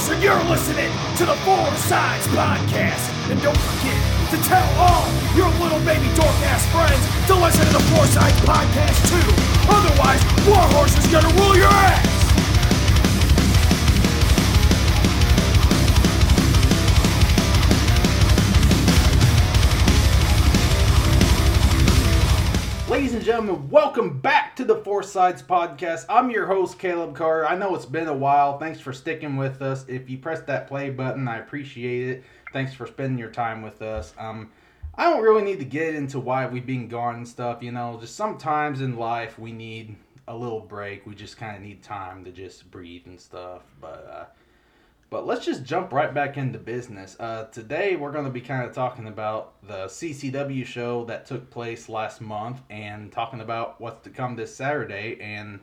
horse, and you're listening to the Four Sides Podcast. And don't forget to tell all your little baby dork ass friends to listen to the Four Sides Podcast too. Otherwise, Warhorse is gonna rule your ass. Gentlemen, welcome back to the Four Sides Podcast. I'm your host, Caleb Carr. I know it's been a while. Thanks for sticking with us. If you press that play button, I appreciate it. Thanks for spending your time with us. Um, I don't really need to get into why we've been gone and stuff. You know, just sometimes in life we need a little break. We just kind of need time to just breathe and stuff. But uh, but let's just jump right back into business. Uh, today, we're going to be kind of talking about the CCW show that took place last month and talking about what's to come this Saturday. And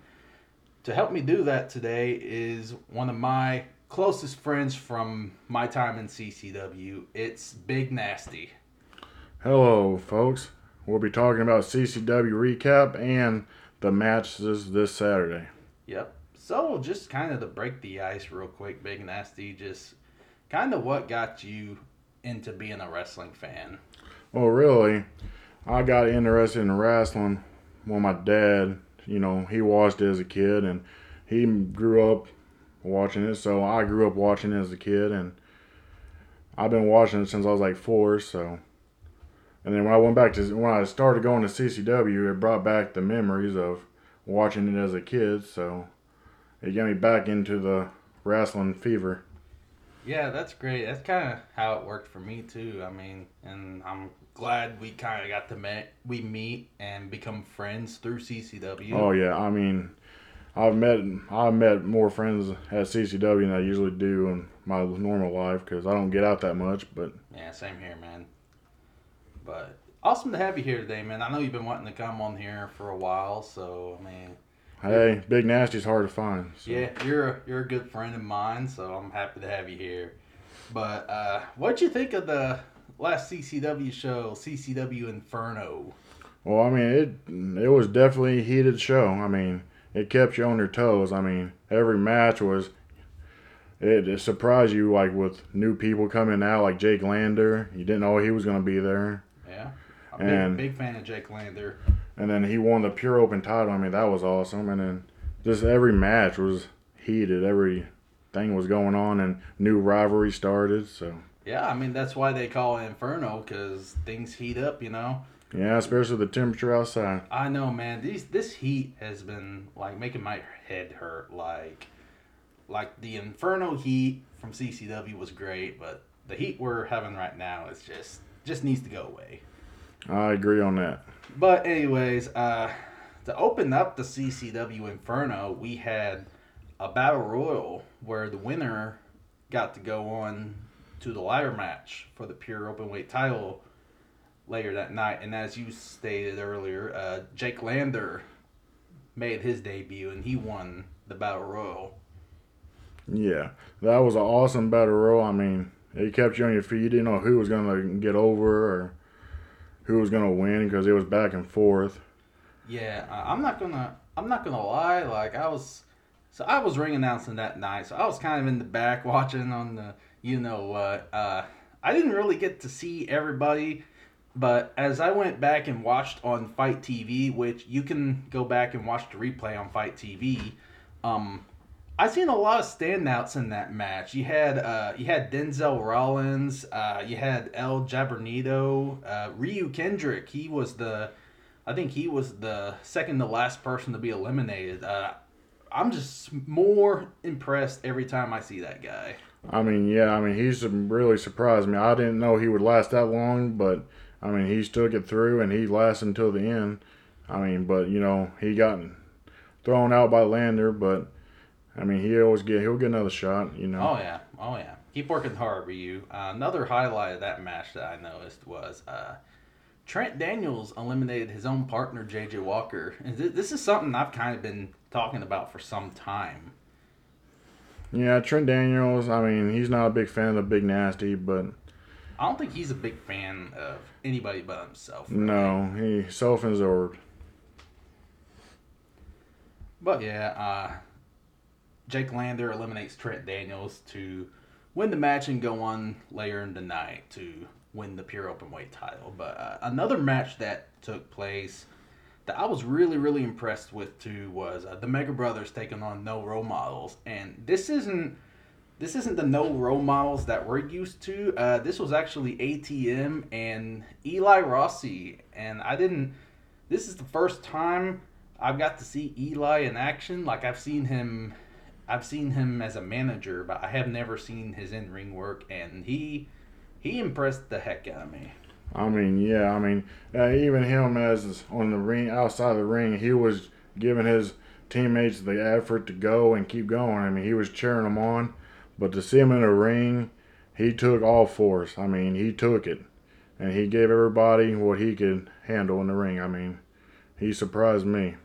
to help me do that today is one of my closest friends from my time in CCW. It's Big Nasty. Hello, folks. We'll be talking about CCW recap and the matches this Saturday. Yep. So, just kind of to break the ice real quick, Big Nasty, just kind of what got you into being a wrestling fan? Well, really, I got interested in wrestling when my dad, you know, he watched it as a kid and he grew up watching it. So I grew up watching it as a kid and I've been watching it since I was like four. So, and then when I went back to, when I started going to CCW, it brought back the memories of watching it as a kid. So, it got me back into the wrestling fever. Yeah, that's great. That's kind of how it worked for me too. I mean, and I'm glad we kind of got to meet, we meet and become friends through CCW. Oh yeah, I mean, I've met I've met more friends at CCW than I usually do in my normal life because I don't get out that much. But yeah, same here, man. But awesome to have you here today, man. I know you've been wanting to come on here for a while, so I mean, Hey, Big Nasty's hard to find. So. Yeah, you're a, you're a good friend of mine, so I'm happy to have you here. But uh, what'd you think of the last CCW show, CCW Inferno? Well, I mean, it it was definitely a heated show. I mean, it kept you on your toes. I mean, every match was it, it surprised you like with new people coming out, like Jake Lander. You didn't know he was going to be there. Yeah, I'm and, big, big fan of Jake Lander and then he won the pure open title. I mean, that was awesome. And then just every match was heated. Everything was going on, and new rivalry started. So yeah, I mean that's why they call it Inferno because things heat up. You know. Yeah, especially the temperature outside. I know, man. These this heat has been like making my head hurt. Like, like the Inferno heat from CCW was great, but the heat we're having right now is just just needs to go away. I agree on that. But anyways, uh, to open up the CCW Inferno, we had a battle royal where the winner got to go on to the ladder match for the pure openweight title later that night. And as you stated earlier, uh, Jake Lander made his debut and he won the battle royal. Yeah, that was an awesome battle royal. I mean, it kept you on your feet. You didn't know who was gonna get over or who was gonna win because it was back and forth. Yeah, I'm not gonna I'm not gonna lie. Like I was, so I was ring announcing that night, so I was kind of in the back watching on the you know what. Uh, I didn't really get to see everybody, but as I went back and watched on Fight TV, which you can go back and watch the replay on Fight TV, um, I seen a lot of standouts in that match. You had uh, you had Denzel Rollins, uh, you had El Jabarnito, uh, Ryu Kendrick. He was the, I think he was the second to last person to be eliminated. Uh, I'm just more impressed every time I see that guy. I mean, yeah, I mean he's really surprised me. I didn't know he would last that long, but I mean he took it through and he lasted until the end. I mean, but you know he got thrown out by Lander, but I mean, he always get he'll get another shot. You know. Oh yeah, oh yeah. Keep working hard, Ryu. Uh, another highlight of that match that I noticed was uh, Trent Daniels eliminated his own partner JJ Walker, and th- this is something I've kind of been talking about for some time. Yeah, Trent Daniels. I mean, he's not a big fan of the Big Nasty, but I don't think he's a big fan of anybody but himself. Really. No, he self-absorbed. But yeah, uh, Jake Lander eliminates Trent Daniels to win the match and go on later in the night to win the pure open weight title. But uh, another match that took place that I was really really impressed with too was uh, the Mega Brothers taking on No Role Models, and this isn't this isn't the no role models that we're used to. Uh, this was actually ATM and Eli Rossi, and I didn't. This is the first time I've got to see Eli in action. Like I've seen him, I've seen him as a manager, but I have never seen his in ring work, and he he impressed the heck out of me. I mean, yeah, I mean, uh, even him as on the ring, outside the ring, he was giving his teammates the effort to go and keep going. I mean, he was cheering them on, but to see him in a ring, he took all force. I mean, he took it, and he gave everybody what he could handle in the ring. I mean, he surprised me.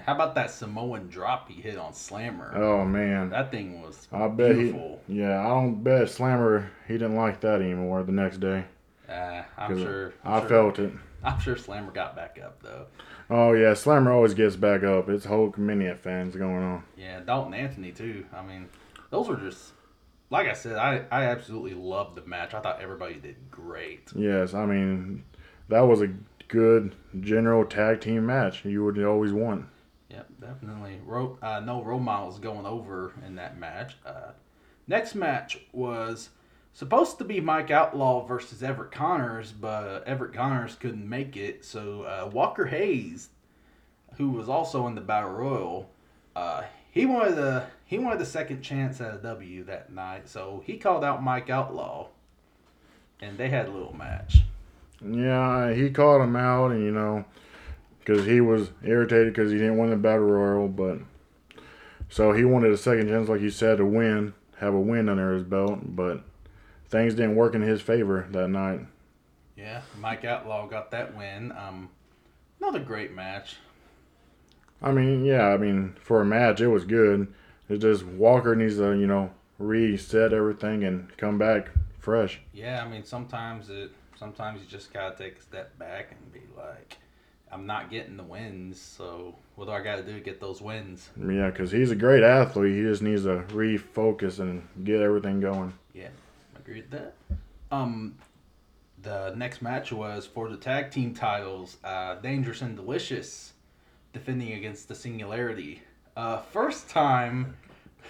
How about that Samoan drop he hit on Slammer? Oh man, that thing was I bet beautiful. he. Yeah, I don't bet Slammer he didn't like that anymore the next day. Uh, I'm sure. I'm I sure, felt it. I'm sure Slammer got back up though. Oh yeah, Slammer always gets back up. It's Hulk Mania fans going on. Yeah, Dalton Anthony too. I mean, those were just like I said. I I absolutely loved the match. I thought everybody did great. Yes, I mean that was a good general tag team match. You would always want. Yep, definitely. Ro- uh, no role models going over in that match. Uh, next match was supposed to be Mike Outlaw versus Everett Connors, but Everett Connors couldn't make it. So uh, Walker Hayes, who was also in the Battle Royal, uh, he wanted a he wanted a second chance at a W that night. So he called out Mike Outlaw, and they had a little match. Yeah, he called him out, and you know, because he was irritated because he didn't win the battle royal, but so he wanted a second chance, like you said, to win, have a win under his belt, but things didn't work in his favor that night. Yeah, Mike Outlaw got that win. Um, another great match. I mean, yeah, I mean, for a match, it was good. It just Walker needs to, you know, reset everything and come back fresh. Yeah, I mean sometimes it sometimes you just gotta take a step back and be like, I'm not getting the wins, so what do I gotta do to get those wins? Yeah, because he's a great athlete. He just needs to refocus and get everything going. Yeah, I agree with that. Um, the next match was for the tag team titles. Uh, Dangerous and Delicious defending against the Singularity. Uh, first time,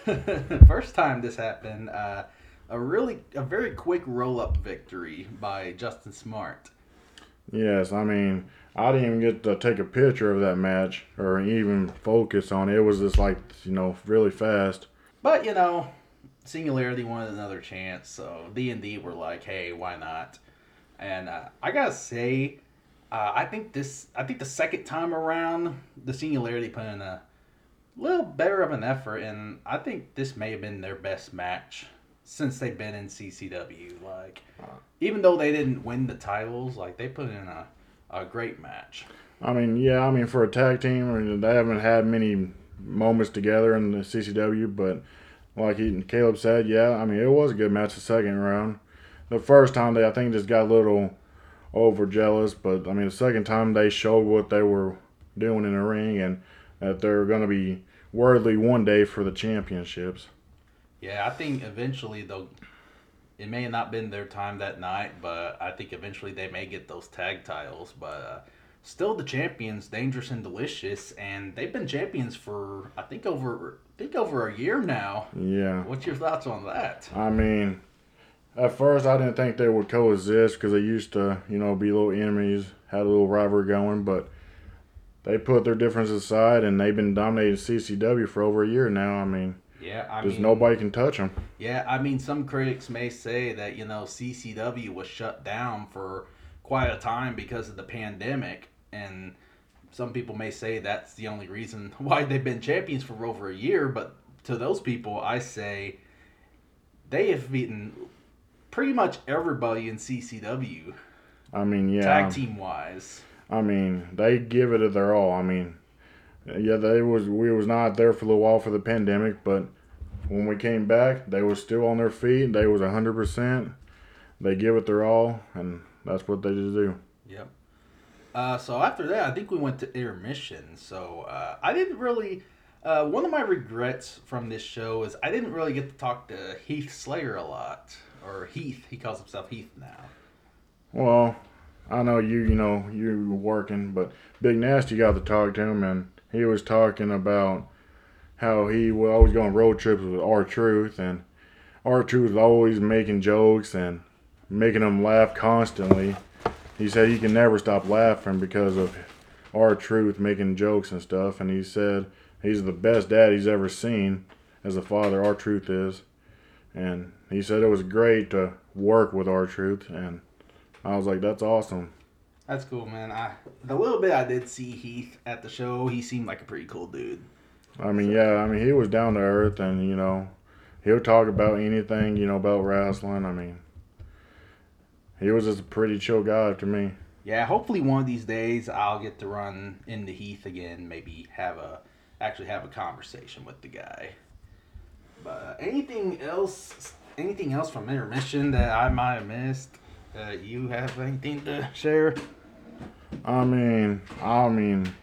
first time this happened. Uh, a really a very quick roll up victory by Justin Smart. Yes, I mean, I didn't even get to take a picture of that match or even focus on it. It was just like, you know, really fast. But you know, Singularity wanted another chance, so D and D were like, "Hey, why not?" And uh, I gotta say, uh, I think this, I think the second time around, the Singularity put in a little better of an effort, and I think this may have been their best match since they've been in CCW. Like, even though they didn't win the titles, like they put in a, a great match. I mean, yeah, I mean, for a tag team, I mean, they haven't had many moments together in the CCW, but like he, Caleb said, yeah, I mean, it was a good match the second round. The first time they, I think, just got a little over jealous, but I mean, the second time they showed what they were doing in the ring and that they're going to be worthy one day for the championships. Yeah, I think eventually they'll. It may have not been their time that night, but I think eventually they may get those tag titles. But uh, still, the champions, Dangerous and Delicious, and they've been champions for I think over I think over a year now. Yeah. What's your thoughts on that? I mean, at first I didn't think they would coexist because they used to, you know, be little enemies, had a little rivalry going, but they put their differences aside and they've been dominating CCW for over a year now. I mean, Yeah, I there's mean, nobody can touch them. Yeah, I mean, some critics may say that you know CCW was shut down for quite a time because of the pandemic, and some people may say that's the only reason why they've been champions for over a year. But to those people, I say they have beaten pretty much everybody in CCW, I mean, yeah. tag team wise. I mean, they give it their all. I mean, yeah, they was we was not there for a little while for the pandemic, but when we came back, they was still on their feet. They was hundred percent. They give it their all, and that's what they just do. Yep. Uh, so after that, I think we went to intermission. So uh, I didn't really, Uh, one of my regrets from this show is I didn't really get to talk to Heath Slater a lot, or Heath. He calls himself Heath now. Well, I know you, you know, you were working, but Big Nasty got to talk to him, and he was talking about how he would always go on road trips with R Truth, and R Truth was always making jokes and making them laugh constantly. He said he can never stop laughing because of R Truth making jokes and stuff, and he said he's the best dad he's ever seen as a father. R Truth is, and he said it was great to work with R Truth, and I was like, that's awesome. That's cool, man. I the little bit I did see Heath at the show, he seemed like a pretty cool dude. I mean, yeah, I mean, he was down to earth, and you know, he'll talk about anything, you know, about wrestling. I mean, he was just a pretty chill guy to me. Yeah, hopefully one of these days I'll get to run into Heath again. Maybe have a actually have a conversation with the guy. But uh, anything else? Anything else from intermission that I might have missed? Uh, you have anything to share? I mean, I mean,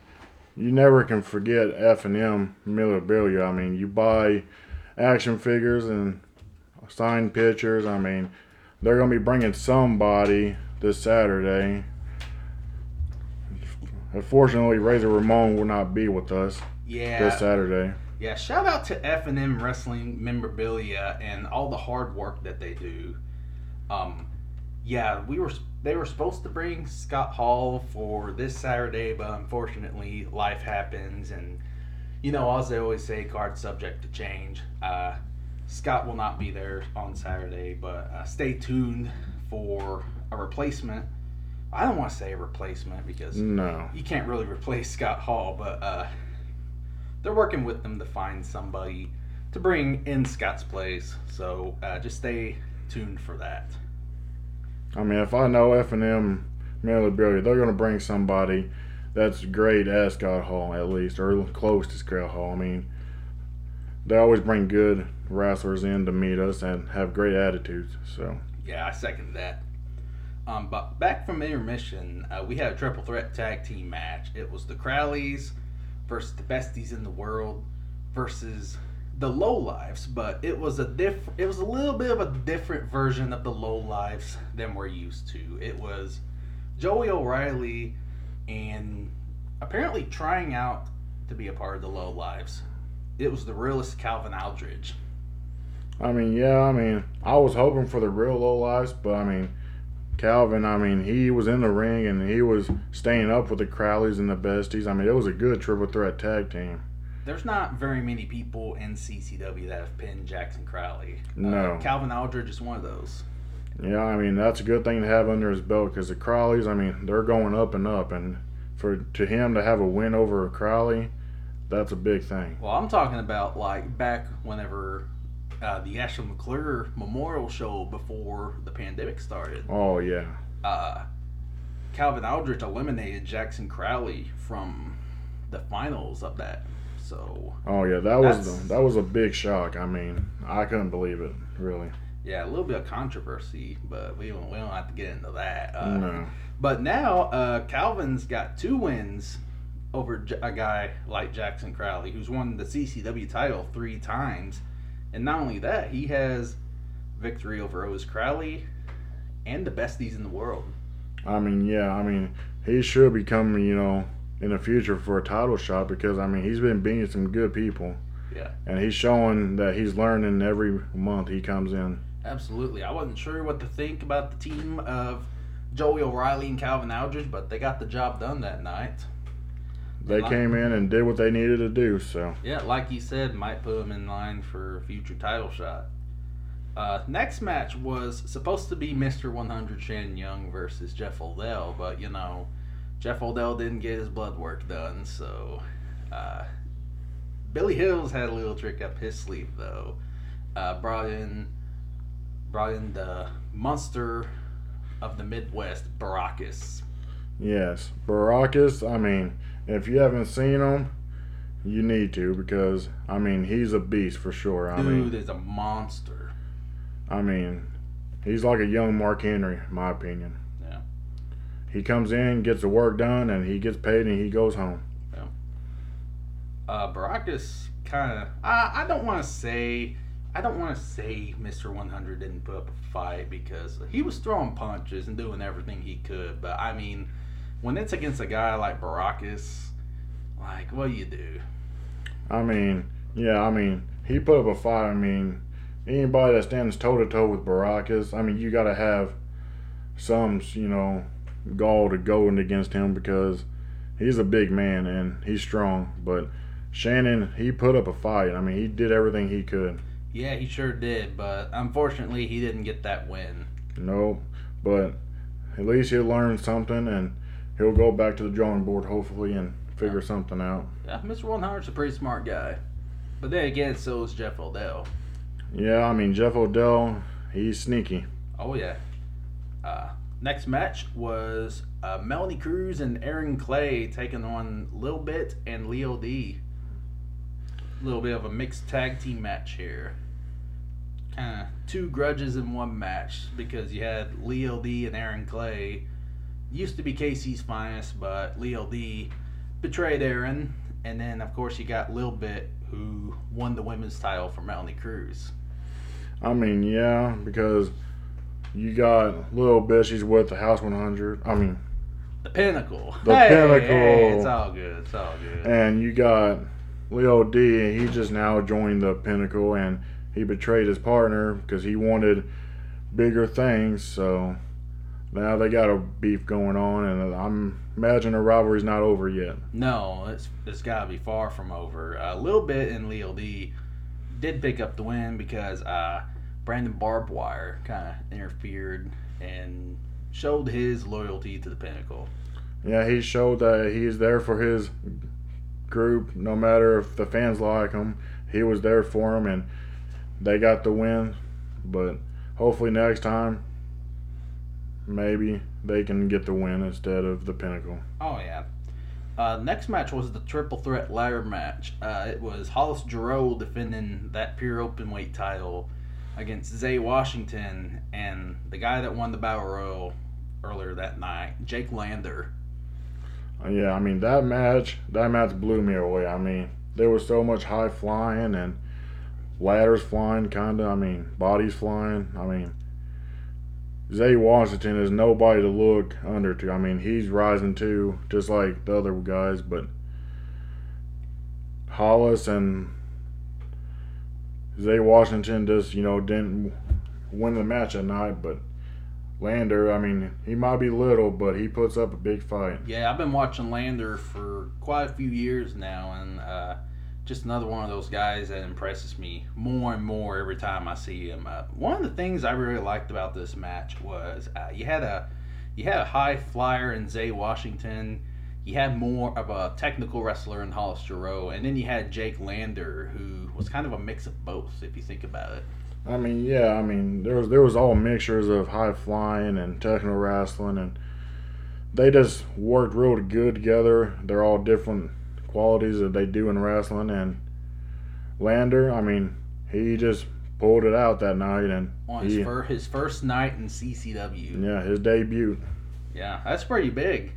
you never can forget F and M memorabilia. I mean, you buy action figures and signed pictures. I mean, they're gonna be bringing somebody this Saturday. Unfortunately, Razor Ramon will not be with us Yeah. this Saturday. Yeah, shout out to F and M Wrestling Memorabilia and all the hard work that they do. Um, yeah, we were they were supposed to bring Scott Hall for this Saturday, but unfortunately, life happens, and you know, as they always say, cards subject to change. Uh, Scott will not be there on Saturday, but uh, stay tuned for a replacement. I don't want to say a replacement because No. you can't really replace Scott Hall, but uh, they're working with them to find somebody to bring in Scott's place. So uh, just stay tuned for that. I mean, if I know F and M memorabilia, they're gonna bring somebody that's great at Scott Hall at least, or close to Scott Hall. I mean, they always bring good wrestlers in to meet us and have great attitudes. So Yeah, I second that. Um, but back from intermission, uh, we had a triple threat tag team match. It was the Crowleys versus the besties in the world versus the low lives, but it was a diff it was a little bit of a different version of the low lives than we're used to. It was Joey O'Reilly and apparently trying out to be a part of the low lives. It was the realist Calvin Aldridge. I mean, yeah, I mean, I was hoping for the real low lives, but I mean, Calvin, I mean, he was in the ring and he was staying up with the Crowleys and the Besties. I mean, it was a good triple threat tag team. There's not very many people in CCW that have pinned Jackson Crowley. Uh, No. Calvin Aldridge is one of those. Yeah, I mean, that's a good thing to have under his belt because the Crowleys, I mean, they're going up and up, and for to him to have a win over a Crowley, that's a big thing. Well, I'm talking about like back whenever uh, the Ashley McClure Memorial Show before the pandemic started. Oh yeah, Uh, Calvin Aldridge eliminated Jackson Crowley from the finals of that. So oh yeah, that was That's- that was a big shock. I mean, I couldn't believe it, really. yeah, a little bit of controversy, but we don't we don't have to get into that. Uh, no, But now uh, Calvin's got two wins over J- a guy like Jackson Crowley, who's won the CCW title three times, and not only that, he has victory over Otis Crowley and the besties in the world. I mean, yeah, I mean, he should be coming, you know, in the future for a title shot because I mean, he's been beating some good people, Yeah, and he's showing that he's learning every month he comes in. absolutely. I wasn't sure what to think about the team of Joey O'Reilly and Calvin Aldridge, but they got the job done that night. They Like- came in and did what they needed to do. So Yeah, like you said, might put him in line for a future title shot. Uh, next match was supposed to be Mr. 100 Shannon Young versus Jeff Odell, but you know, Jeff Odell didn't get his blood work done, so uh, Billy Hills had a little trick up his sleeve though. Uh, brought in brought in the monster of the Midwest, Baracus. yes, Baracus. I mean, if you haven't seen him, you need to because I mean he's a beast for sure. I Dude mean, is a monster. I mean, he's like a young Mark Henry, in my opinion. Yeah. He comes in, gets the work done, and he gets paid, and he goes home. Uh, Baracus kind of. I I don't want to say. I don't want to say Mr. 100 didn't put up a fight because he was throwing punches and doing everything he could. But I mean, when it's against a guy like Baracus, like what do you do? I mean, yeah, I mean, he put up a fight. I mean, anybody that stands toe to toe with Baracus, I mean, you got to have some, you know, gall to go in against him because he's a big man and he's strong. But Shannon, he put up a fight. I mean, he did everything he could. Yeah, he sure did, but unfortunately, he didn't get that win. No, but at least he'll learn something and he'll go back to the drawing board hopefully and figure something out. Yeah, Mr. 100's a pretty smart guy. But then again, so is Jeff Odell. Yeah, I mean Jeff Odell, he's sneaky. Oh yeah. Uh, next match was uh, Melanie Cruz and Aaron Clay taking on Lil Bit and Leo D. A little bit of a mixed tag team match here. Kind of two grudges in one match because you had Leo D and Aaron Clay. Used to be Casey's finest, but Leo D betrayed Aaron, and then of course you got Lil Bit who won the women's title for Melanie Cruz. I mean, yeah, because you got little bit. She's with the House 100. I mean, The Pinnacle. The Hey, Pinnacle. hey, it's all good. It's all good. and you got Leo D. And he just now joined the Pinnacle, and he betrayed his partner because he wanted bigger things. So now they got a beef going on, and I'm imagining the rivalry's not over yet. No, it's it's got to be far from over. A little bit in Leo D did pick up the win because uh, Brandon Barbwire kind of interfered and showed his loyalty to the Pinnacle. Yeah, he showed that he's there for his group, no matter if the fans like him. He was there for them, and they got the win. But hopefully next time, maybe they can get the win instead of the Pinnacle. Oh yeah. Uh, next match was the triple threat ladder match. Uh, it was Hollis Giroux defending that pure open weight title against Zay Washington and the guy that won the battle royal earlier that night, Jake Lander. Uh, Yeah, I mean that match, that match blew me away. I mean, there was so much high flying and ladders flying, kinda. I mean, bodies flying. I mean, Zay Washington is nobody to look under to. I mean, he's rising too, just like the other guys. But Hollis and Zay Washington just, you know, didn't win the match that night. But Lander, I mean, he might be little, but he puts up a big fight. Yeah, I've been watching Lander for quite a few years now, and uh, just another one of those guys that impresses me more and more every time I see him. Uh, one of the things I really liked about this match was uh, you had a you had a high flyer in Zay Washington. You had more of a technical wrestler in Hollis Giroux, and then you had Jake Lander, who was kind of a mix of both, if you think about it. I mean, yeah, I mean, there was there was all mixtures of high flying and technical wrestling, and they just worked real good together. They're all different qualities that they do in wrestling, and Lander, I mean, he just pulled it out that night, and On his, he, fir- his first night in CCW. yeah, his debut. Yeah, that's pretty big.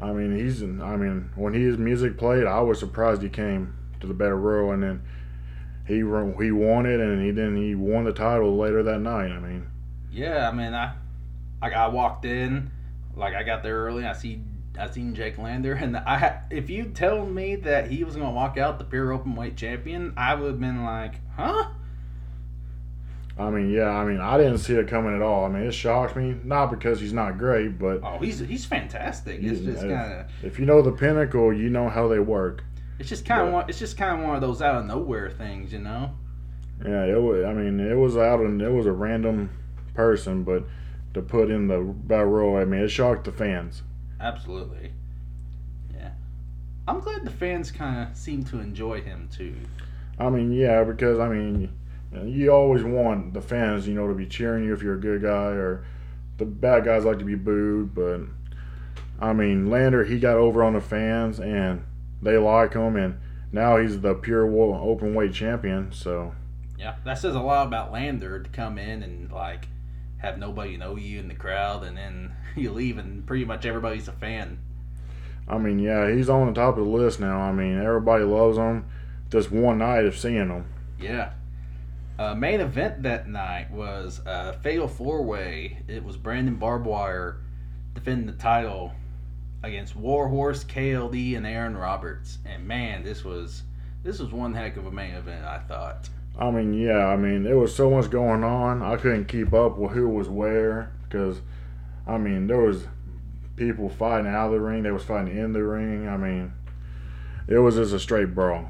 I mean, he's, I mean, when his music played, I was surprised he came to the Battle Royal, and then he he won it, and he then he won the title later that night. I mean. Yeah, I mean, I, I, I walked in, like I got there early. I see, I seen Jake Lander, and I, if you told me that he was gonna walk out the pure open weight champion, I would have been like, huh? I mean, yeah, I mean, I didn't see it coming at all. I mean, it shocked me, not because he's not great, but Oh, he's he's fantastic. It's just kind of, if you know the pinnacle, you know how they work. it's just kind of Yeah. it's just kind of one of those out of nowhere things, you know? Yeah, it was. I mean, it was out and it was a random person, but to put in the battle royal, I mean, it shocked the fans. Absolutely. Yeah, I'm glad the fans kind of seem to enjoy him too. I mean, yeah, because I mean, you, know, you always want the fans, you know, to be cheering you if you're a good guy, or the bad guys like to be booed. But I mean, Lander, he got over on the fans, and they like him, and now he's the pure open weight champion. So Yeah, that says a lot about Lander to come in and like have nobody know you in the crowd, and then you leave and pretty much everybody's a fan. I mean, yeah, he's on the top of the list now. I mean, everybody loves him. just one night of seeing him. Yeah. Uh, main event that night was a fatal four way. It was Brandon Barbwire defending the title against Warhorse, KLD, and Aaron Roberts. And man, this was this was one heck of a main event. I thought. I mean, yeah, I mean, there was so much going on. I couldn't keep up with who was where because, I mean, there was people fighting out of the ring. They was fighting in the ring. I mean, it was just a straight brawl.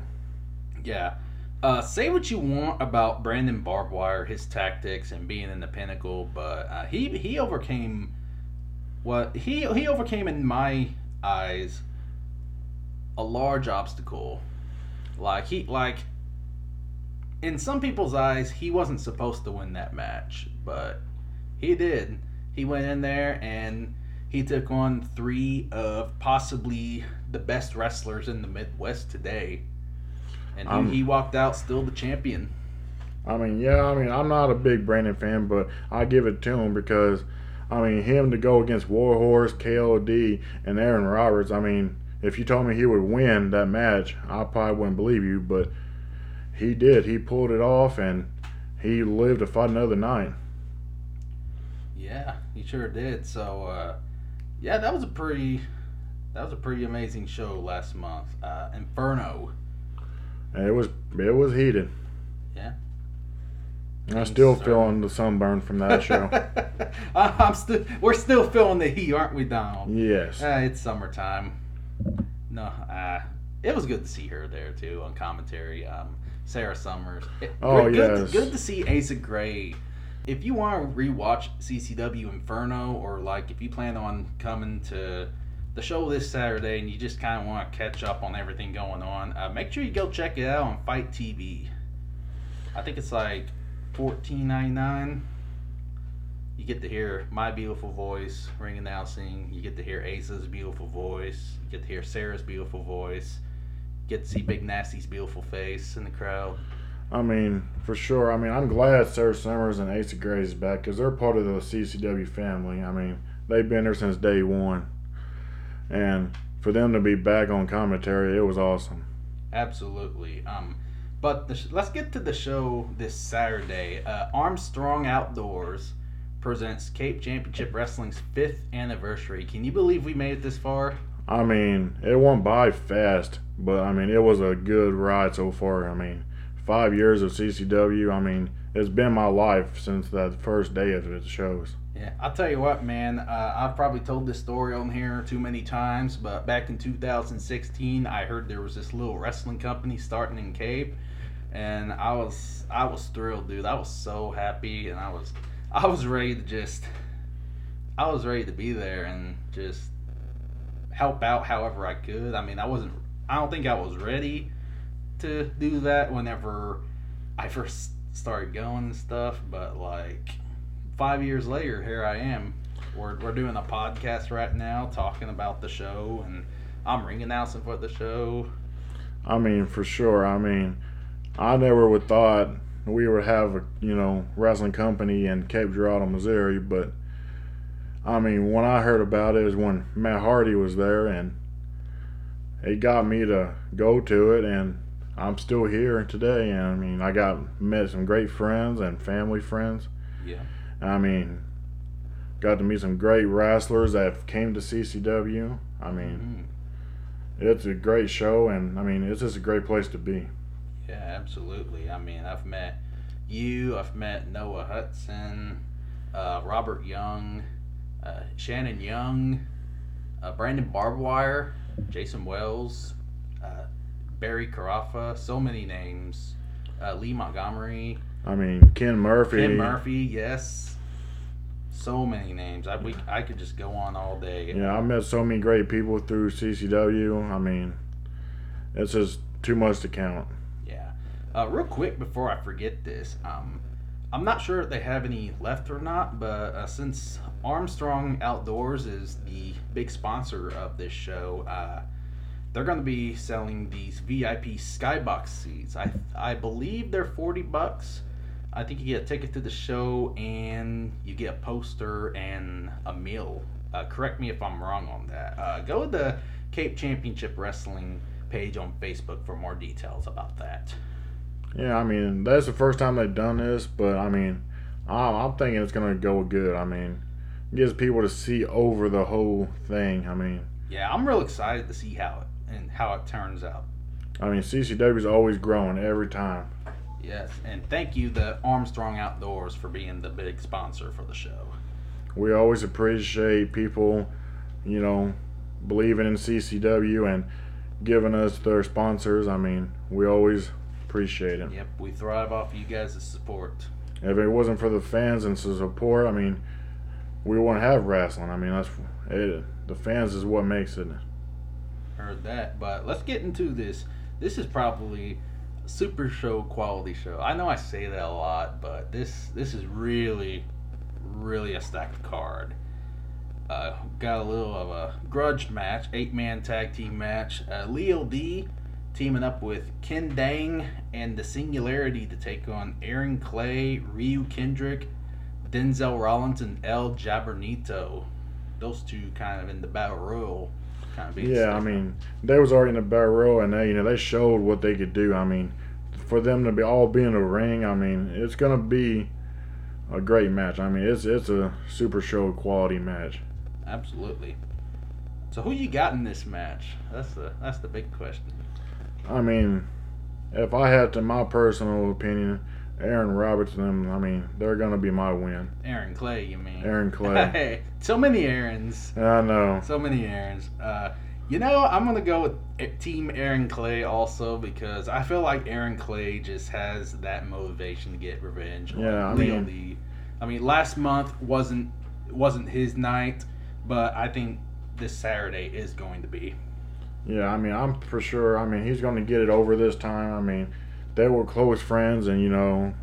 Yeah. Uh, say what you want about Brandon Barbwire, his tactics, and being in the pinnacle, but uh, he he overcame what he he overcame in my eyes a large obstacle. Like he like in some people's eyes, he wasn't supposed to win that match, but he did. He went in there and he took on three of possibly the best wrestlers in the Midwest today. And Um, he walked out still the champion. I mean, yeah, I mean, I'm not a big Brandon fan, but I give it to him because, I mean, him to go against Warhorse, KOD, and Aaron Roberts. I mean, if you told me he would win that match, I probably wouldn't believe you, but he did. He pulled it off, and he lived to fight another night. Yeah, he sure did. So, uh, yeah, that was a pretty, that was a pretty amazing show last month. Uh, Inferno. It was it was heated. Yeah. I'm still Sorry. feeling the sunburn from that show. I'm still, we're still feeling the heat, aren't we, Donald? yes. Uh, it's summertime. No, uh, it was good to see her there too on commentary. Um, Sarah Summers. It- Oh, good, yes. Good to see Asa Gray. If you want to rewatch CCW Inferno, or like if you plan on coming to the show this Saturday and you just kind of want to catch up on everything going on, uh, make sure you go check it out on Fight TV. I think it's like fourteen ninety nine. You get to hear my beautiful voice ring announcing. You get to hear Asa's beautiful voice. You get to hear Sarah's beautiful voice. You get to see Big Nasty's beautiful face in the crowd. I mean, for sure. I mean, I'm glad Sarah Summers and Asa Gray is back because they're part of the CCW family. I mean, they've been there since day one, and for them to be back on commentary, it was awesome. Absolutely. Um, but the sh- let's get to the show this Saturday. Uh, Armstrong Outdoors presents Cape Championship Wrestling's fifth anniversary. Can you believe we made it this far? I mean, it went by fast, but I mean, it was a good ride so far. I mean, five years of CCW. I mean, it's been my life since that first day of the shows. Yeah, I'll tell you what, man. Uh, I've probably told this story on here too many times, but back in 2016, I heard there was this little wrestling company starting in Cape, and I was I was thrilled, dude. I was so happy, and I was I was ready to just I was ready to be there and just help out however I could. I mean, I wasn't. I don't think I was ready to do that whenever I first started going and stuff, but like five years later, here I am. We're, we're doing a podcast right now talking about the show, and I'm ring announcing for the show. I mean, for sure. I mean, I never would thought we would have a you know wrestling company in Cape Girardeau, Missouri. But I mean, when I heard about it, is when Matt Hardy was there, and it got me to go to it, and I'm still here today. And I mean, I got met some great friends and family friends. Yeah. I mean, got to meet some great wrestlers that came to CCW. I mean, Mm, it's a great show, and I mean, it's just a great place to be. yeah, absolutely. I mean, I've met you, I've met Noah Hudson, uh, Robert Young, uh, Shannon Young, uh, Brandon Barbwire, Jason Wells, Barry Carafa, so many names. Uh, Lee Montgomery, I mean, Ken Murphy. Ken Murphy, yes. So many names. I we I could just go on all day. Yeah, I met so many great people through CCW. I mean, it's just too much to count. Yeah. Uh, real quick before I forget this, um, I'm not sure if they have any left or not, but uh, since Armstrong Outdoors is the big sponsor of this show, uh, they're going to be selling these VIP skybox seats. I I believe they're forty bucks. I think you get a ticket to the show and you get a poster and a meal. Uh, correct me if I'm wrong on that. Uh, go to the Cape Championship Wrestling page on Facebook for more details about that. Yeah, I mean that's the first time they've done this, but I mean, I'm, I'm thinking it's gonna go good. I mean, it gives people to see over the whole thing. I mean, Yeah, I'm real excited to see how it and how it turns out. I mean CCW is always growing every time. Yes, and thank you, the Armstrong Outdoors, for being the big sponsor for the show. We always appreciate people, you know, believing in CCW and giving us their sponsors. I mean, we always appreciate it. Yep, we thrive off you guys' support. If it wasn't for the fans and support, I mean, we wouldn't have wrestling. I mean, that's it, the fans is what makes it. Heard that, but let's get into this. This is probably super show quality show. I know I say that a lot, but this this is really, really a stacked card. Uh, got a little of a grudge match, eight man tag team match. Uh, Leo D teaming up with Ken Dang and the Singularity to take on Aaron Clay, Ryu Kendrick, Denzel Rollins, and El Jabernito. Those two kind of in the battle royal. Kind of Yeah, I mean, they was already in the royal, and they, you know, they showed what they could do. I mean, for them to be all be in the ring, I mean, it's gonna be a great match. I mean, it's it's a super show quality match. Absolutely. So who you got in this match? That's the that's the big question. I mean, if I had to, my personal opinion, Aaron Robertson, I mean, they're gonna be my win. Aaron Clay, you mean? Aaron Clay. Hey, so many Aarons. I know. So many Aarons. Uh, you know, I'm gonna go with Team Aaron Clay also because I feel like Aaron Clay just has that motivation to get revenge. on Yeah, I Leo mean- Lee. I mean, last month wasn't wasn't his night, but I think this Saturday is going to be. Yeah, I mean, I'm for sure. I mean, he's going to get it over this time. I mean, they were close friends, and you know,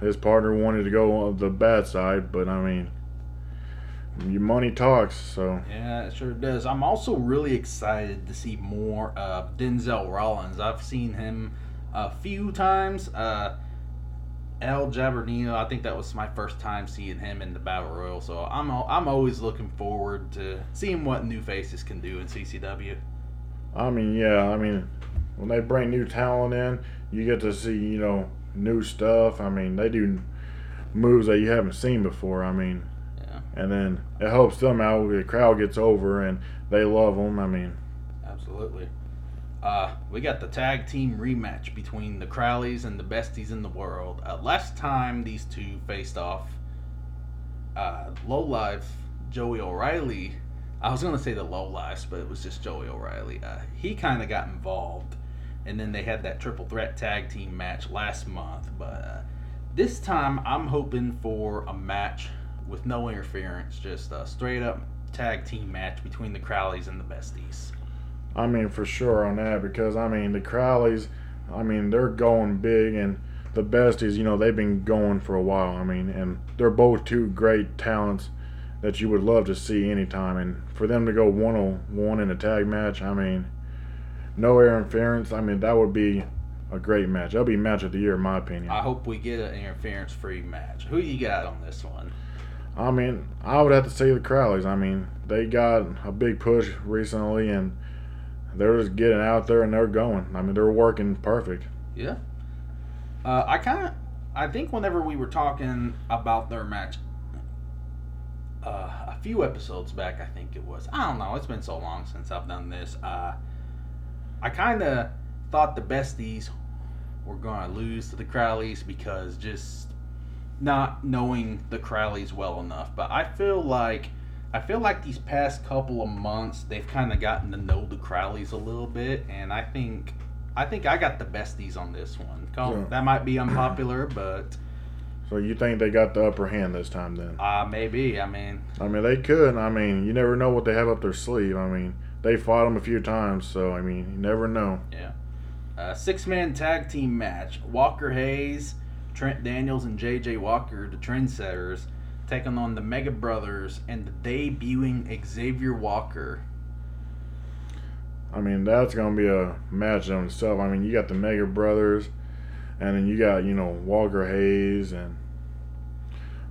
his partner wanted to go on the bad side, but I mean, your money talks. So Yeah, it sure does. I'm also really excited to see more of Denzel Rollins. I've seen him a few times. Uh, El Jabernino, I think that was my first time seeing him in the Battle Royal. So I'm I'm always looking forward to seeing what new faces can do in CCW. I mean, yeah, I mean, when they bring new talent in, you get to see you know new stuff. I mean, they do moves that you haven't seen before. I mean, Yeah, and then it helps them out. The crowd gets over, and they love them. I mean, absolutely. Uh, we got the tag team rematch between the Crowleys and the Besties in the World. Uh, last time these two faced off, uh, Low Life Joey O'Reilly. I was gonna say the Low Lives, but it was just Joey O'Reilly. Uh, he kind of got involved, and then they had that triple threat tag team match last month. But uh, this time, I'm hoping for a match with no interference, just a straight up tag team match between the Crowleys and the Besties. I mean, for sure on that because I mean the Crowleys, I mean they're going big and the Besties, you know, they've been going for a while. I mean, and they're both two great talents that you would love to see anytime. And for them to go one on one in a tag match, I mean, no interference. I mean, that would be a great match. That'll be match of the year in my opinion. I hope we get an interference free match. Who you got on this one? I mean, I would have to say the Crowleys. I mean, they got a big push recently and they're just getting out there and they're going. I mean, they're working perfect. Yeah. Uh, I kind of, I think whenever we were talking about their match, uh, a few episodes back, I think it was. I don't know. It's been so long since I've done this. Uh, I kind of thought the besties were going to lose to the Crowleys because just not knowing the Crowleys well enough. But I feel like. I feel like these past couple of months they've kind of gotten to know the Crowleys a little bit, and I think I think I got the besties on this one. That might be unpopular, but So you think they got the upper hand this time then? uh, maybe. I mean, I mean, they could. I mean, you never know what they have up their sleeve. I mean, they fought him a few times, so I mean, you never know. yeah. Uh, six man tag team match: Walker Hayes, Trent Daniels, and JJ Walker, the trendsetters, taking on the Mega Brothers and the debuting Xavier Walker. I mean, that's gonna be a match on itself. I mean, you got the Mega Brothers, and then you got you know Walker Hayes, and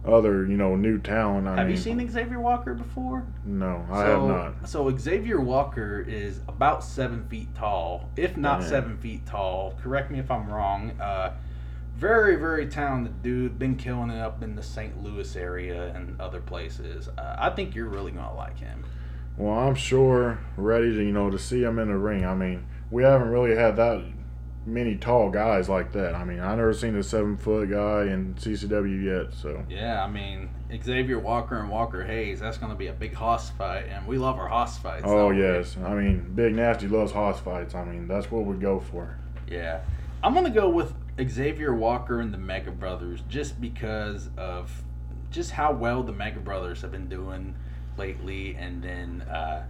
other you know new talent. I have mean, you seen Xavier Walker before? No, I so, have not. So Xavier Walker is about seven feet tall, if not Damn. seven feet tall. Correct me if I'm wrong. Uh, very, very talented dude. Been killing it up in the St. Louis area and other places. Uh, I think you're really gonna like him. Well, I'm sure ready to you know to see him in the ring. I mean, we haven't really had that many tall guys like that. I mean, I never seen a seven foot guy in CCW yet. So Yeah, I mean Xavier Walker and Walker Hayes. That's gonna be a big hoss fight, and we love our hoss fights. oh yes, I mean Big Nasty loves hoss fights. I mean that's what we go for. Yeah. I'm going to go with Xavier Walker and the Mega Brothers just because of just how well the Mega Brothers have been doing lately and then uh,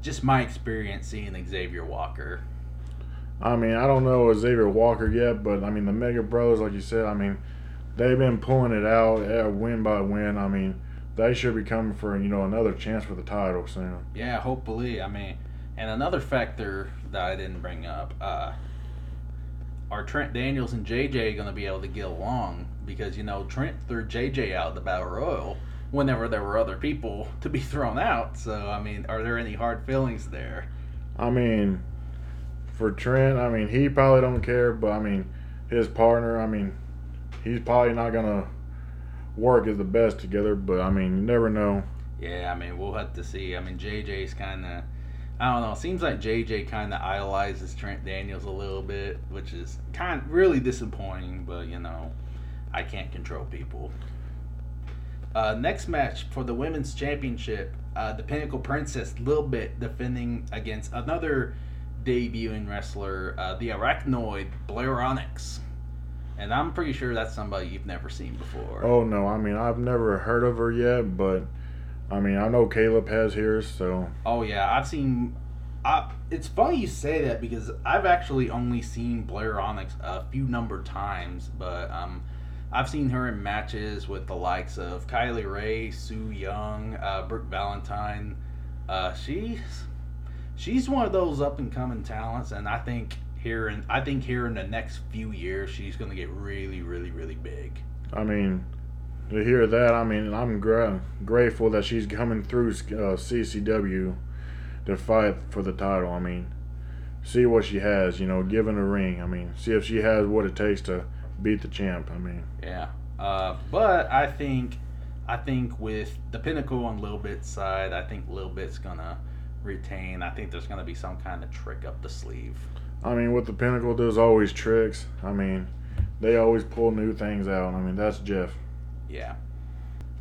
just my experience seeing Xavier Walker. I mean, I don't know Xavier Walker yet, but I mean the Mega Brothers, like you said, I mean they've been pulling it out uh, win by win. I mean they should be coming for you know another chance for the title soon. Yeah, hopefully. I mean, and another factor that I didn't bring up uh, are Trent Daniels and JJ going to be able to get along? Because, you know, Trent threw JJ out of the Battle Royal whenever there were other people to be thrown out. So, I mean, are there any hard feelings there? I mean, for Trent, I mean he probably don't care, but I mean his partner, I mean he's probably not gonna work as the best together. But I mean you never know. Yeah, I mean, we'll have to see. I mean, JJ's kind of. I don't know. Seems like JJ kind of idolizes Trent Daniels a little bit, which is kind really disappointing. But you know, I can't control people. Uh, next match for the women's championship, uh, the Pinnacle Princess Lil Bit defending against another debuting wrestler, uh, the Arachnoid Blair Onyx. And I'm pretty sure that's somebody you've never seen before. Oh no, I mean I've never heard of her yet, but I mean I know Caleb has hers, so Oh yeah, I've seen. I, it's funny you say that because I've actually only seen Blair Onyx a few number times, but um, I've seen her in matches with the likes of Kylie Rae, Su Yung, uh, Brooke Valentine. Uh, she's she's one of those up and coming talents, and I think here in I think here in the next few years she's going to get really, really, really big. I mean to hear that, I mean I'm gra- grateful that she's coming through uh, CCW to fight for the title. I mean, see what she has, you know, given a ring. I mean, see if she has what it takes to beat the champ. I mean, Yeah. Uh, but I think I think with the pinnacle on Lil Bit's side, I think Lil Bit's gonna retain. I think there's gonna be some kind of trick up the sleeve. I mean, with the Pinnacle, there's always tricks. I mean, they always pull new things out. I mean, that's Jeff. Yeah.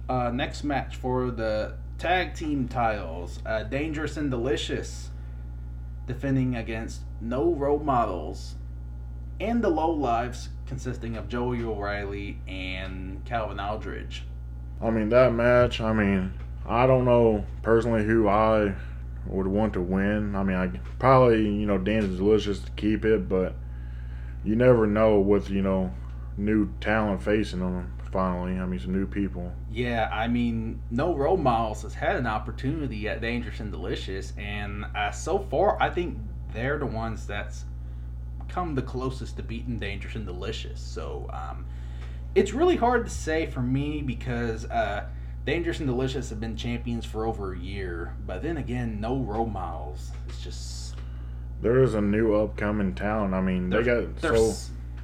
Uh, next match for the tag team titles: uh, Dangerous and Delicious defending against No Role Models and the Low Lives, consisting of Joey O'Reilly and Calvin Aldridge. I mean, that match, I mean, I don't know personally who I would want to win. I mean, I probably, you know, Dan's delicious to keep it, but you never know with, you know, new talent facing them finally. I mean, some new people. Yeah, I mean, no role models has had an opportunity at Dangerous and Delicious, and uh, so far, I think they're the ones that's come the closest to beating Dangerous and Delicious. So, um, it's really hard to say for me because uh, Dangerous and Delicious have been champions for over a year, but then again, no role models. It's just There is a new upcoming talent. I mean, they got so.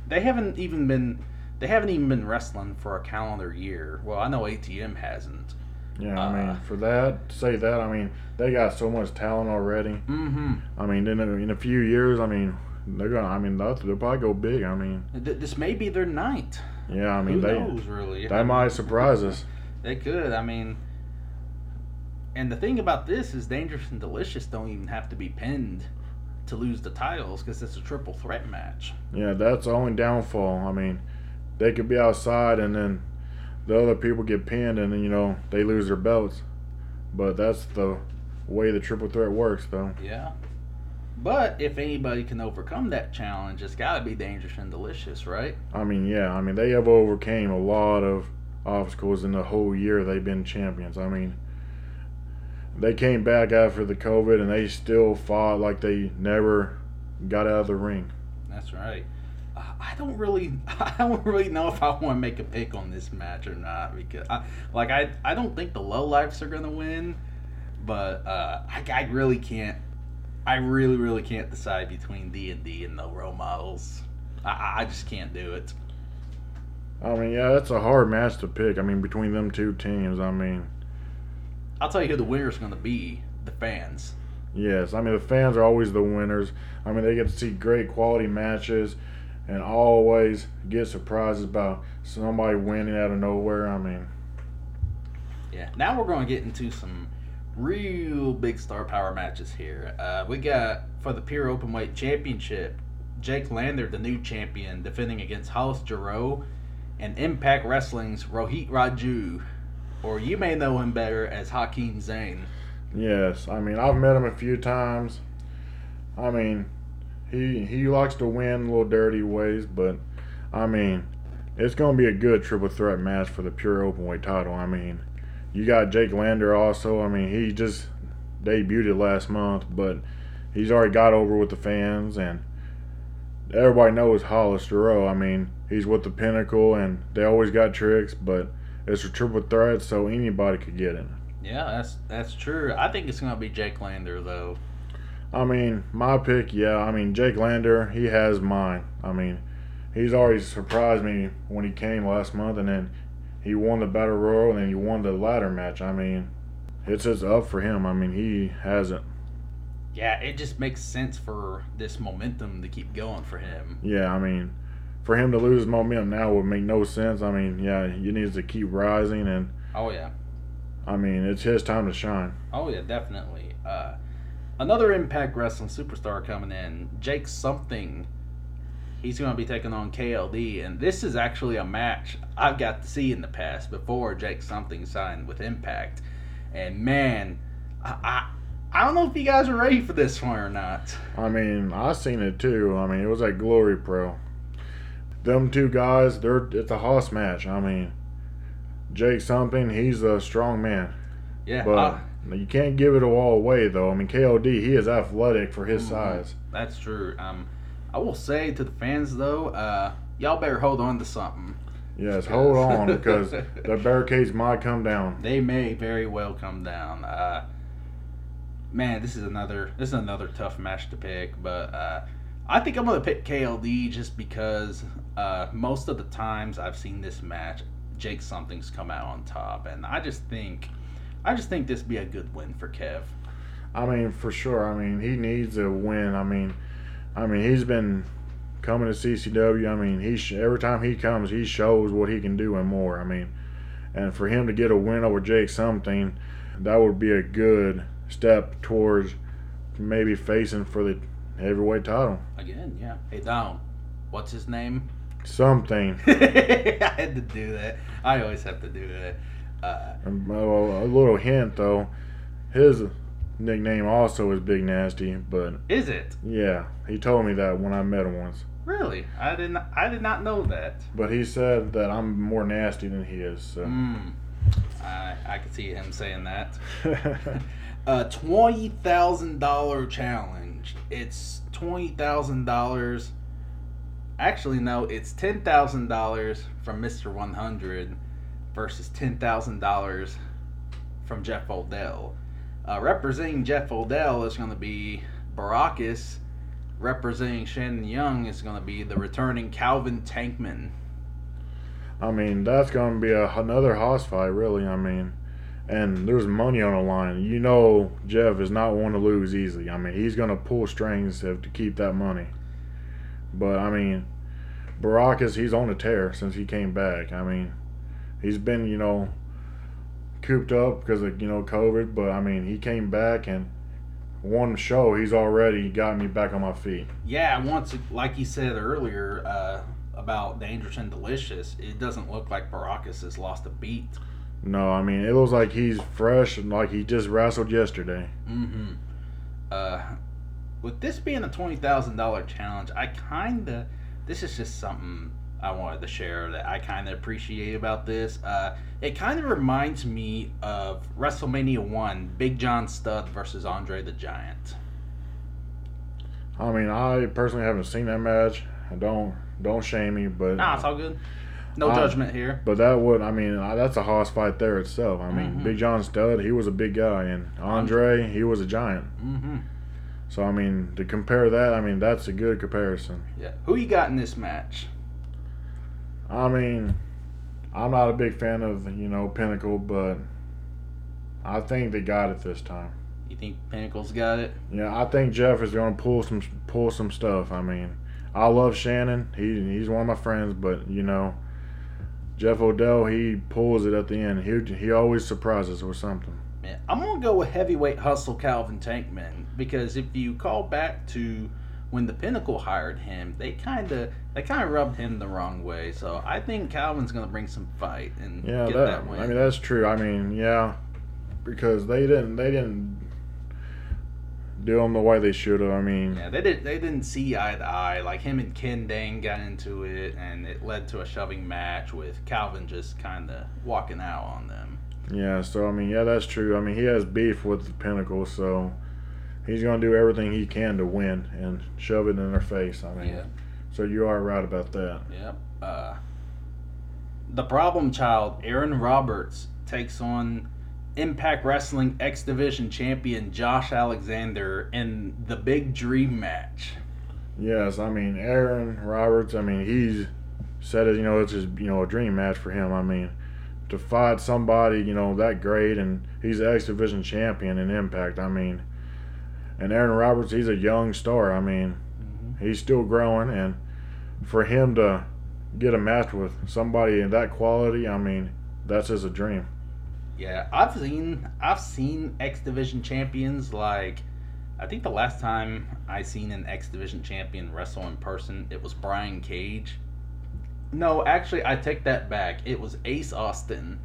they haven't even been they haven't even been wrestling for a calendar year. Well, I know ATM hasn't. Yeah, I mean, uh, for that, to say that, I mean, they got so much talent already. Mm-hmm. I mean, in a, in a few years, I mean, they're gonna. I mean, they'll, they'll probably go big. I mean, Th- This may be their night. yeah. I mean, Who they knows, really? they might surprise us. They could. I mean, and the thing about this is, Dangerous and Delicious don't even have to be pinned to lose the titles because it's a triple threat match. Yeah, that's the only downfall. I mean, they could be outside and then the other people get pinned and then you know they lose their belts. But that's the way the triple threat works, though. Yeah. But if anybody can overcome that challenge, it's got to be Dangerous and Delicious, right? I mean, yeah. I mean, they have overcame a lot of obstacles in the whole year they've been champions. I mean, they came back after the COVID and they still fought like they never got out of the ring. That's right. I don't really, I don't really know if I want to make a pick on this match or not because, I, like, I, I don't think the low lifes are gonna win, but uh, I, I really can't, I really, really can't decide between D and D and the role models. I, I just can't do it. I mean, yeah, that's a hard match to pick. I mean, between them two teams, I mean, I'll tell you who the winner's gonna be: the fans. yes, I mean the fans are always the winners. I mean, they get to see great quality matches, and always get surprises about somebody winning out of nowhere. I mean, Yeah. Now we're going to get into some real big star power matches here. Uh, we got for the pure open weight championship, Jake Lander, the new champion, defending against Hollis Jarreau, and Impact Wrestling's Rohit Raju, or you may know him better as Hakeem Zane. yes, I mean I've met him a few times. I mean, he he likes to win little dirty ways, but I mean, it's gonna be a good triple threat match for the pure open weight title. I mean, you got Jake Lander also. I mean, he just debuted last month, but he's already got over with the fans, and everybody knows Hollis Jarreau. I mean, he's with the Pinnacle, and they always got tricks, but it's a triple threat, so anybody could get in. Yeah, that's that's true. I think it's going to be Jake Lander though. I mean, my pick, yeah. I mean, Jake Lander, he has mine. I mean, he's already surprised me when he came last month, and then he won the battle royal, and then he won the ladder match. I mean, it's just up for him. I mean, he hasn't. Yeah, it just makes sense for this momentum to keep going for him. Yeah, I mean, for him to lose momentum now would make no sense. I mean, yeah, he needs to keep rising, and Oh yeah. I mean, it's his time to shine. Oh yeah, definitely. Uh, another Impact Wrestling superstar coming in, Jake Something. He's going to be taking on KLD, and this is actually a match I've got to see in the past before Jake Something signed with Impact. And man, I, I don't know if you guys are ready for this one or not. I mean, I seen it too. I mean, it was at Glory Pro. Them two guys, they're it's a hoss match. I mean, Jake something, he's a strong man, Yeah, but I- you can't give it all away though. I mean, KOD, he is athletic for his Mhm. size. that's true. Um, I will say to the fans though, uh, y'all better hold on to something. Yes, hold on because the barricades might come down. they may very well come down. Uh, man, this is another this is another tough match to pick, but uh, I think I'm gonna pick KLD just because uh, most of the times I've seen this match, Jake something's come out on top, and I just think I just think this be a good win for Kev. I mean, for sure. I mean, he needs a win. I mean, I mean, he's been coming to CCW. I mean, he sh- every time he comes, he shows what he can do and more. I mean, and for him to get a win over Jake something, that would be a good step towards maybe facing for the heavyweight title. Again, yeah. Hey, Down. What's his name? Something. I had to do that. I always have to do that. Uh, Um, a little hint though, his nickname also is Big Nasty, but is it yeah, he told me that when I met him once. really? I didn't. I did not know that. But he said that I'm more nasty than he is. So. Mm. I I could see him saying that. A twenty thousand dollar challenge. It's twenty thousand dollars. Actually, no, it's ten thousand dollars from Mister One Hundred versus ten thousand dollars from Jeff Odell. Uh, representing Jeff Odell is going to be Baracus. Representing Shannon Young is going to be the returning Calvin Tankman. I mean, that's going to be a, another hoss fight, really. I mean, and there's money on the line. You know, Jeff is not one to lose easily. I mean, he's going to pull strings to, keep that money. But I mean, Baracus, he's on a tear since he came back. I mean, he's been, you know, cooped up because of you know COVID. But I mean, he came back and one show, he's already got me back on my feet. Yeah, once like you said earlier uh, about dangerous and delicious, it doesn't look like Baracus has lost a beat. No, I mean, it looks like he's fresh and like he just wrestled yesterday. Mm-hmm. Uh, with this being a twenty thousand dollar challenge, I kinda this is just something I wanted to share that I kind of appreciate about this. Uh, it kind of reminds me of WrestleMania One, Big John Studd versus Andre the Giant. I mean, I personally haven't seen that match. I don't Don't shame me, but Nah, it's all good. No Uh, judgment here. but that would I mean I- that's a hoss fight there itself. I mean Mhm. Big John Studd, he was a big guy, and Andre, he was a giant. Mm-hmm. So I mean to compare that, I mean that's a good comparison. Yeah. Who you got in this match? I mean, I'm not a big fan of you know Pinnacle, but I think they got it this time. You think Pinnacle's got it? Yeah, I think Jeff is going to pull some pull some stuff. I mean, I love Shannon. He he's one of my friends, but you know, Jeff Odell he pulls it at the end. He he always surprises with something. Yeah. I'm gonna go with heavyweight hustle Calvin Tankman because if you call back to when the Pinnacle hired him, they kind of they kind of rubbed him the wrong way. So I think Calvin's gonna bring some fight and Yeah, get that, that. I mean that's true. I mean, yeah, because they didn't they didn't do them the way they should have. I mean, Yeah, they did. They didn't see eye to eye. Like him and Ken Dane got into it, and it led to a shoving match with Calvin just kind of walking out on them. Yeah, so I mean, yeah, that's true. I mean, he has beef with the Pinnacle, so he's going to do everything he can to win and shove it in their face. I mean, Yeah. so you are right about that. Yep. Uh, the problem child, Aaron Roberts, takes on Impact Wrestling X Division champion Josh Alexander in the Big Dream match. Yes, I mean, Aaron Roberts. I mean, he's said it. You know, it's just you know a dream match for him. I mean, to fight somebody you know that great, and he's the X Division champion in Impact. I mean, and Aaron Roberts, he's a young star. I mean, mm-hmm. he's still growing, and for him to get a match with somebody in that quality, I mean, that's just a dream. Yeah, I've seen I've seen X Division champions like I think the last time I seen an X Division champion wrestle in person, it was Brian Cage. No, actually I take that back. It was Ace Austin.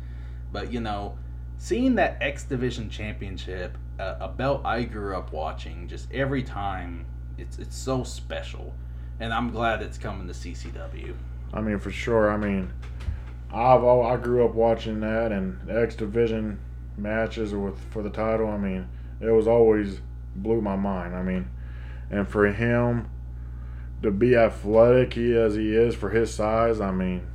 But you know, seeing that X Division championship, a belt I grew up watching, just every time it's it's so special. And I'm glad it's coming to CCW. I mean, for sure. I mean, I've all, I grew up watching that and X Division matches with for the title. I mean, it was always blew my mind. I mean, and for him to be athletic he as he is for his size, I mean,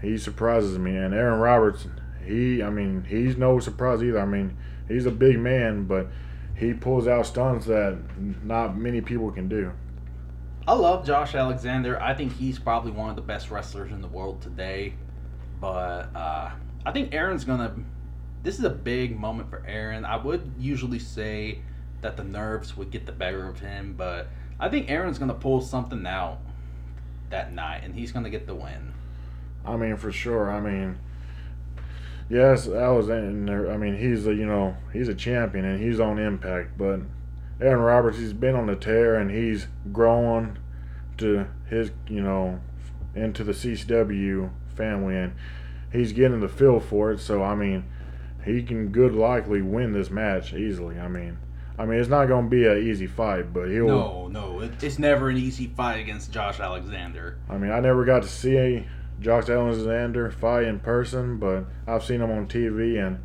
he surprises me. And Aaron Roberts, he, I mean, he's no surprise either. I mean, he's a big man, but he pulls out stunts that not many people can do. I love Josh Alexander. I think he's probably one of the best wrestlers in the world today. But uh, I think Aaron's gonna. This is a big moment for Aaron. I would usually say that the nerves would get the better of him, but I think Aaron's gonna pull something out that night, and he's gonna get the win. I mean, for sure. I mean, yes, Alexander. I mean, he's a you know he's a champion and he's on Impact, but Aaron Roberts, he's been on the tear and he's growing to his you know into the CCW family and he's getting the feel for it. So I mean, he can good likely win this match easily. I mean. I mean, it's not going to be an easy fight, but he'll. No, no, it, it's never an easy fight against Josh Alexander. I mean, I never got to see Josh Alexander fight in person, but I've seen him on TV, and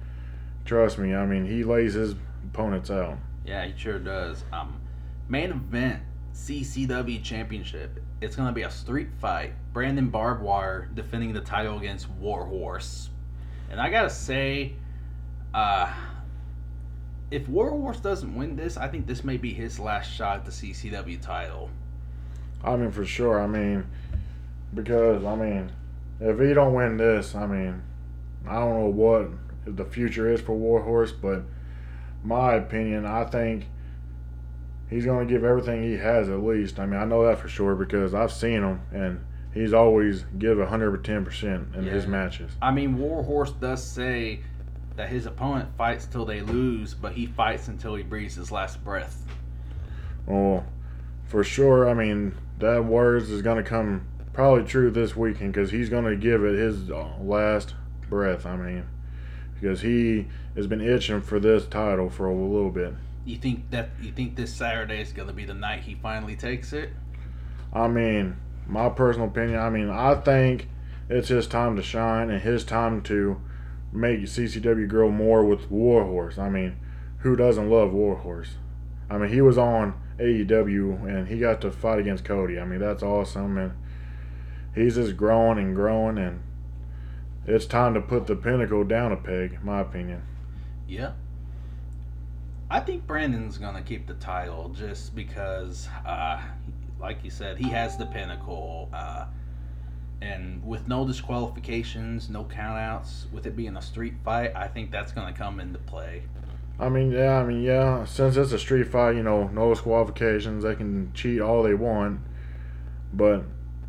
trust me, I mean, he lays his opponents out. Yeah, he sure does. Um, main event CCW Championship. It's gonna be a street fight. Brandon Barbed Wire defending the title against Warhorse, and I gotta say, uh, if Warhorse doesn't win this, I think this may be his last shot at the CCW title. I mean, for sure. I mean, because I mean, if he don't win this, I mean, I don't know what the future is for Warhorse, but my opinion, I think he's going to give everything he has at least. I mean, I know that for sure because I've seen him and he's always give 110% in his matches. I mean, Warhorse does say that his opponent fights till they lose, but he fights until he breathes his last breath. Well, for sure, I mean, that words is going to come probably true this weekend because he's going to give it his uh, last breath. I mean, because he has been itching for this title for a little bit. You think that you think this Saturday is gonna be the night he finally takes it? I mean, my personal opinion, I mean, I think it's his time to shine and his time to make CCW grow more with Warhorse. I mean, who doesn't love Warhorse? I mean, he was on AEW, and he got to fight against Cody. I mean, that's awesome, and he's just growing and growing, and it's time to put the pinnacle down a peg, in my opinion. Yeah. I think Brandon's gonna keep the title just because, uh, like you said, he has the pinnacle, uh, and with no disqualifications, no countouts, with it being a street fight, I think that's gonna come into play. I mean, yeah, I mean, yeah. Since it's a street fight, you know, no disqualifications. They can cheat all they want, but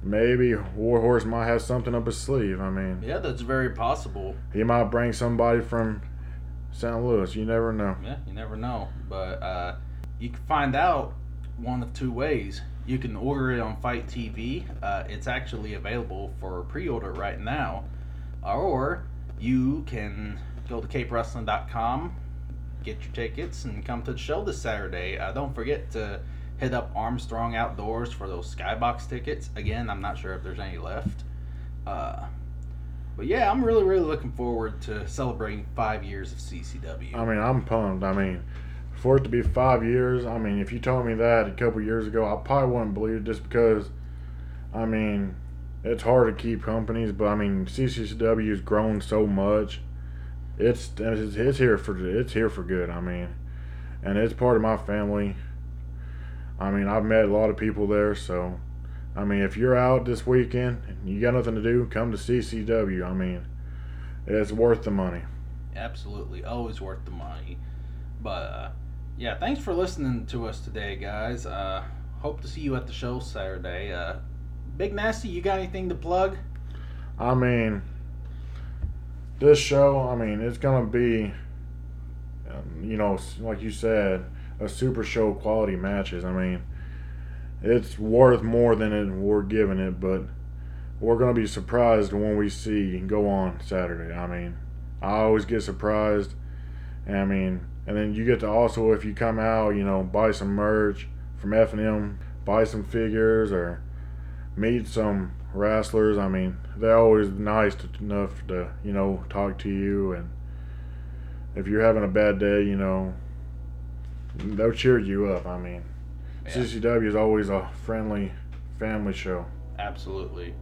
maybe Warhorse might have something up his sleeve. I mean, Yeah, that's very possible. he might bring somebody from St. Louis. You never know. Yeah, you never know, but uh, you can find out one of two ways. You can order it on FITE TV. Uh, it's actually available for pre-order right now, or you can go to capewrestling.com, get your tickets, and come to the show this Saturday. Uh, don't forget to hit up Armstrong Outdoors for those Skybox tickets. Again, I'm not sure if there's any left. Uh, but yeah, I'm really, really looking forward to celebrating five years of CCW. I mean, I'm pumped. I mean, for it to be five years, I mean, if you told me that a couple years ago, I probably wouldn't believe it just because, I mean, it's hard to keep companies, but I mean, CCW has grown so much. It's it's, it's here for it's here for good. I mean, and it's part of my family. I mean, I've met a lot of people there, so I mean, if you're out this weekend and you got nothing to do, come to CCW. I mean, it's worth the money. absolutely. Always worth the money. But uh, yeah thanks for listening to us today guys. Uh, hope to see you at the show saturday. Uh, big nasty you got anything to plug? I mean, this show, I mean, it's going to be, um, you know, like you said, a super show quality matches. I mean, it's worth more than it, we're giving it, but we're going to be surprised when we see go on Saturday. I mean, I always get surprised. I mean, and then you get to also, if you come out, you know, buy some merch from F&M, buy some figures or meet some wrestlers. I mean, they're always nice to, enough to you know talk to you, and if you're having a bad day, you know, they'll cheer you up. I mean, Yeah. CCW is always a friendly family show. absolutely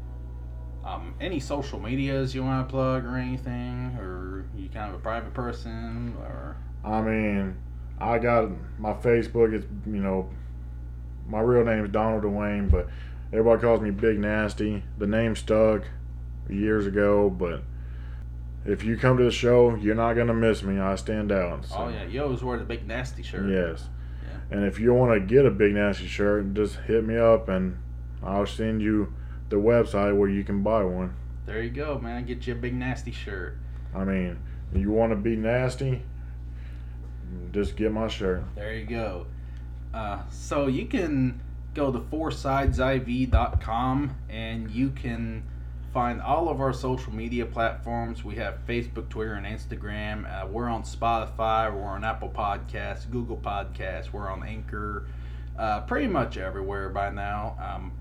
um, any social medias you want to plug or anything or you kind of a private person or I mean, I got my Facebook. It's you know, my real name is Donald Dwayne, but everybody calls me Big Nasty. The name stuck years ago, but if you come to the show, you're not gonna miss me. I stand out. so- oh yeah yo always wear the big nasty shirt Yes. Yeah. And if you want to get a Big Nasty shirt, just hit me up and I'll send you the website where you can buy one. there you go man get you a big nasty shirt I mean, you want to be nasty, just get my shirt. There you go. Uh, so you can go to foursideziv.com and you can find all of our social media platforms. We have Facebook, Twitter, and Instagram. Uh, we're on Spotify. We're on Apple Podcasts, Google Podcasts. We're on Anchor. Uh, pretty much everywhere by now. Um,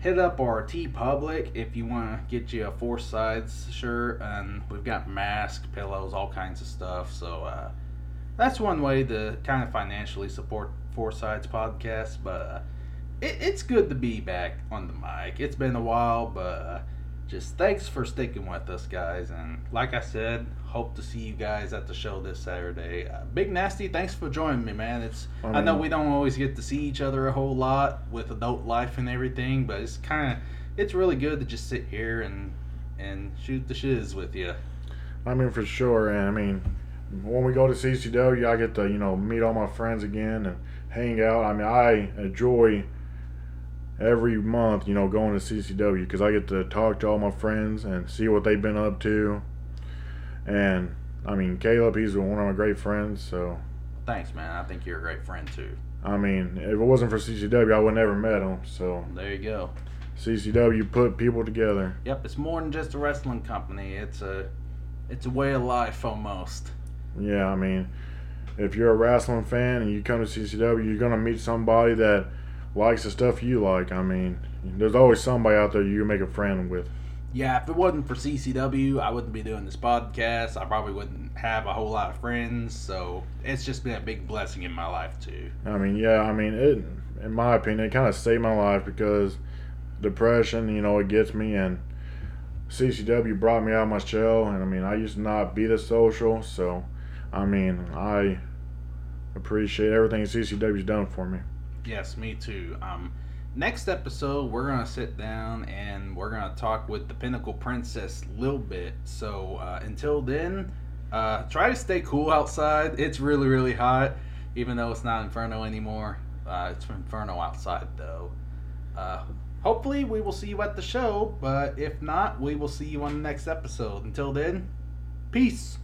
hit up our TeePublic if you want to get you a Four Sides shirt, and we've got masks, pillows, all kinds of stuff. So uh, that's one way to kind of financially support Four Sides podcast. But uh, it, it's good to be back on the mic. It's been a while, but uh, just thanks for sticking with us, guys. And like I said, hope to see you guys at the show this Saturday. Uh, Big Nasty, thanks for joining me, man. It's I, I know we don't always get to see each other a whole lot with adult life and everything, but it's kind of it's really good to just sit here and and shoot the shiz with you. I mean, for sure. And I mean, when we go to CCW, I get to, you know, meet all my friends again and hang out. I mean, I enjoy every month, you know, going to CCW because I get to talk to all my friends and see what they've been up to. And I mean, Caleb, he's one of my great friends. So, Thanks, man. I think you're a great friend too. I mean, if it wasn't for CCW, I would never met him. So, There you go. CCW put people together. Yep, it's more than just a wrestling company. It's a it's a way of life almost. Yeah, I mean, if you're a wrestling fan and you come to CCW, you're gonna meet somebody that likes the stuff you like. I mean, there's always somebody out there you can make a friend with. Yeah, if it wasn't for CCW, I wouldn't be doing this podcast. I probably wouldn't have a whole lot of friends, so it's just been a big blessing in my life too. I mean, yeah, I mean, it. In my opinion, it kind of saved my life because depression, you know, it gets me, and CCW brought me out of my shell, and I mean, I used to not be this social, so I mean, I appreciate everything CCW's done for me. Yes, me too. Um, next episode, we're gonna sit down and we're gonna talk with the Pinnacle Princess a little bit. So uh, until then, uh, try to stay cool outside. It's really, really hot, even though it's not Inferno anymore. Uh, it's Inferno outside though. Uh, hopefully, we will see you at the show, but if not, we will see you on the next episode. Until then, peace.